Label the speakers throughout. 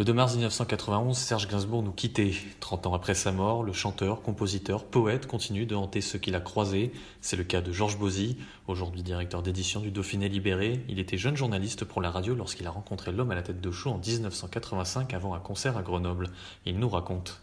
Speaker 1: Le 2 mars 1991, Serge Gainsbourg nous quittait. 30 ans après sa mort, le chanteur, compositeur, poète continue de hanter ceux qu'il a croisés. C'est le cas de Georges Bozy, aujourd'hui directeur d'édition du Dauphiné Libéré. Il était jeune journaliste pour la radio lorsqu'il a rencontré l'homme à la tête de chou en 1985 avant un concert à Grenoble. Il nous raconte.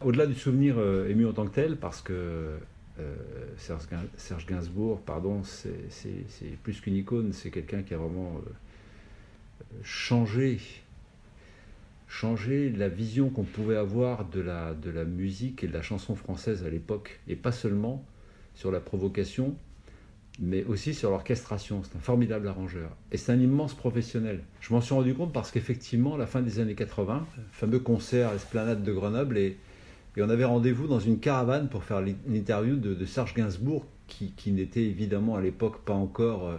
Speaker 2: Au-delà du souvenir euh, ému en tant que tel, parce que euh, Serge, Gain- Serge Gainsbourg, pardon, c'est plus qu'une icône, c'est quelqu'un qui a vraiment euh, changé, changé la vision qu'on pouvait avoir de la, musique et de la chanson française à l'époque, et pas seulement sur la provocation, mais aussi sur l'orchestration. C'est un formidable arrangeur. Et c'est un immense professionnel. Je m'en suis rendu compte parce qu'effectivement, à la fin des années 80, le fameux concert à l'esplanade de Grenoble, et, on avait rendez-vous dans une caravane pour faire l'interview de, de Serge Gainsbourg, qui, qui n'était évidemment à l'époque pas encore euh,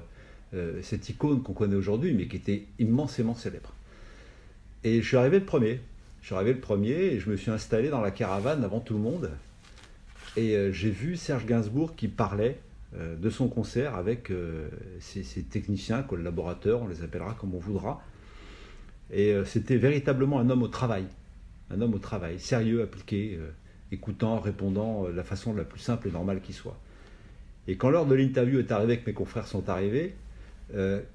Speaker 2: euh, cette icône qu'on connaît aujourd'hui, mais qui était immensément célèbre. Et je suis arrivé le premier. Je suis arrivé le premier et je me suis installé dans la caravane avant tout le monde. Et euh, j'ai vu Serge Gainsbourg qui parlait euh, de son concert avec euh, ses, ses techniciens, collaborateurs, on les appellera comme on voudra. Et c'était véritablement un homme au travail. Un homme au travail, sérieux, appliqué, écoutant, répondant de la façon la plus simple et normale qui soit. Et quand l'heure de l'interview est arrivée, que mes confrères sont arrivés,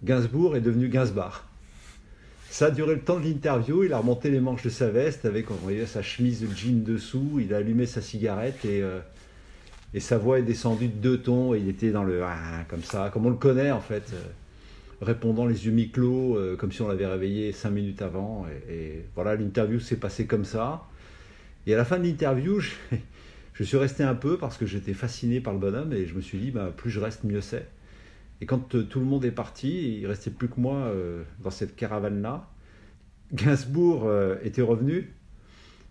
Speaker 2: Gainsbourg est devenu Gainsbar. Ça a duré le temps de l'interview, il a remonté les manches de sa veste avec, sa chemise de jean dessous, il a allumé sa cigarette et, euh, et sa voix est descendue de deux tons et il était dans le ah, comme ça, comme on le connaît en fait, euh, répondant les yeux mi-clos, euh, comme si on l'avait réveillé cinq minutes avant. Et, voilà, l'interview s'est passée comme ça. Et à la fin de l'interview, je, je suis resté un peu parce que j'étais fasciné par le bonhomme et je me suis dit, bah, plus je reste, mieux c'est. Et quand euh, tout le monde est parti, il restait plus que moi euh, dans cette caravane-là. Gainsbourg euh, était revenu,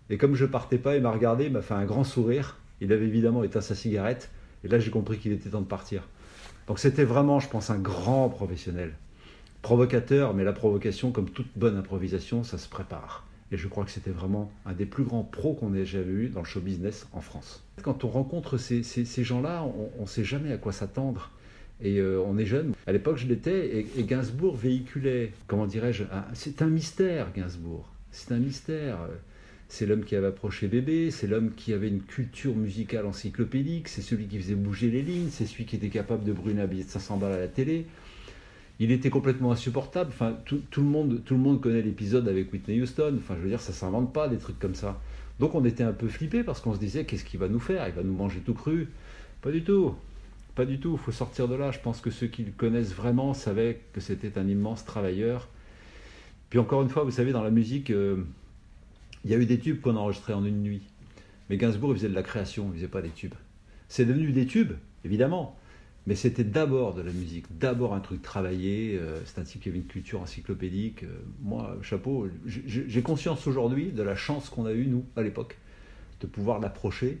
Speaker 2: et comme je partais pas, il m'a regardé, il m'a fait un grand sourire. Il avait évidemment éteint sa cigarette, et là j'ai compris qu'il était temps de partir. Donc c'était vraiment, je pense, un grand professionnel. Provocateur, mais la provocation, comme toute bonne improvisation, ça se prépare. Et je crois que c'était vraiment un des plus grands pros qu'on ait jamais eu dans le show business en France. Quand on rencontre ces, ces- ces gens-là, on ne sait jamais à quoi s'attendre. Et euh, on est jeune. À l'époque, je l'étais, et, Gainsbourg véhiculait, comment dirais-je, c'est un mystère, Gainsbourg. C'est un mystère. C'est l'homme qui avait approché bébé, c'est l'homme qui avait une culture musicale encyclopédique, c'est celui qui faisait bouger les lignes, c'est celui qui était capable de brûler un billet de 500 balles à la télé. Il était complètement insupportable. Enfin, tout, tout le monde, tout le monde connaît l'épisode avec Whitney Houston. Enfin, je veux dire, ça s'invente pas des trucs comme ça. Donc on était un peu flippé parce qu'on se disait, qu'est-ce qu'il va nous faire? Il va nous manger tout cru? Pas du tout. Pas du tout, il faut sortir de là. Je pense que ceux qui le connaissent vraiment savaient que c'était un immense travailleur. Puis encore une fois, vous savez, dans la musique, euh, il y a eu des tubes qu'on a enregistrés en une nuit. Mais Gainsbourg, il faisait de la création, il faisait pas des tubes. C'est devenu des tubes, évidemment. Mais c'était d'abord de la musique, d'abord un truc travaillé. euh, c'est un type qui avait une culture encyclopédique. euh, moi, chapeau, j'ai conscience aujourd'hui de la chance qu'on a eue, nous, à l'époque, de pouvoir l'approcher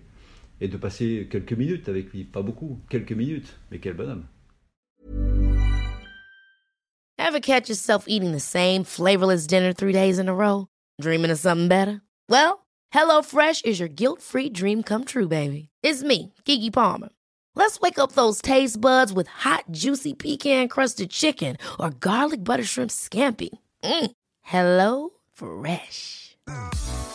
Speaker 2: et de passer quelques minutes avec lui. Pas beaucoup, quelques minutes, mais quel bonhomme.
Speaker 3: Ever catch yourself eating the same flavorless dinner three days in a row? Dreaming of something better? Well, HelloFresh is your guilt free dream come true, baby. It's me, Kiki Palmer. Let's wake up those taste buds with hot, juicy pecan crusted chicken or garlic butter shrimp scampi. Mm. Hello Fresh.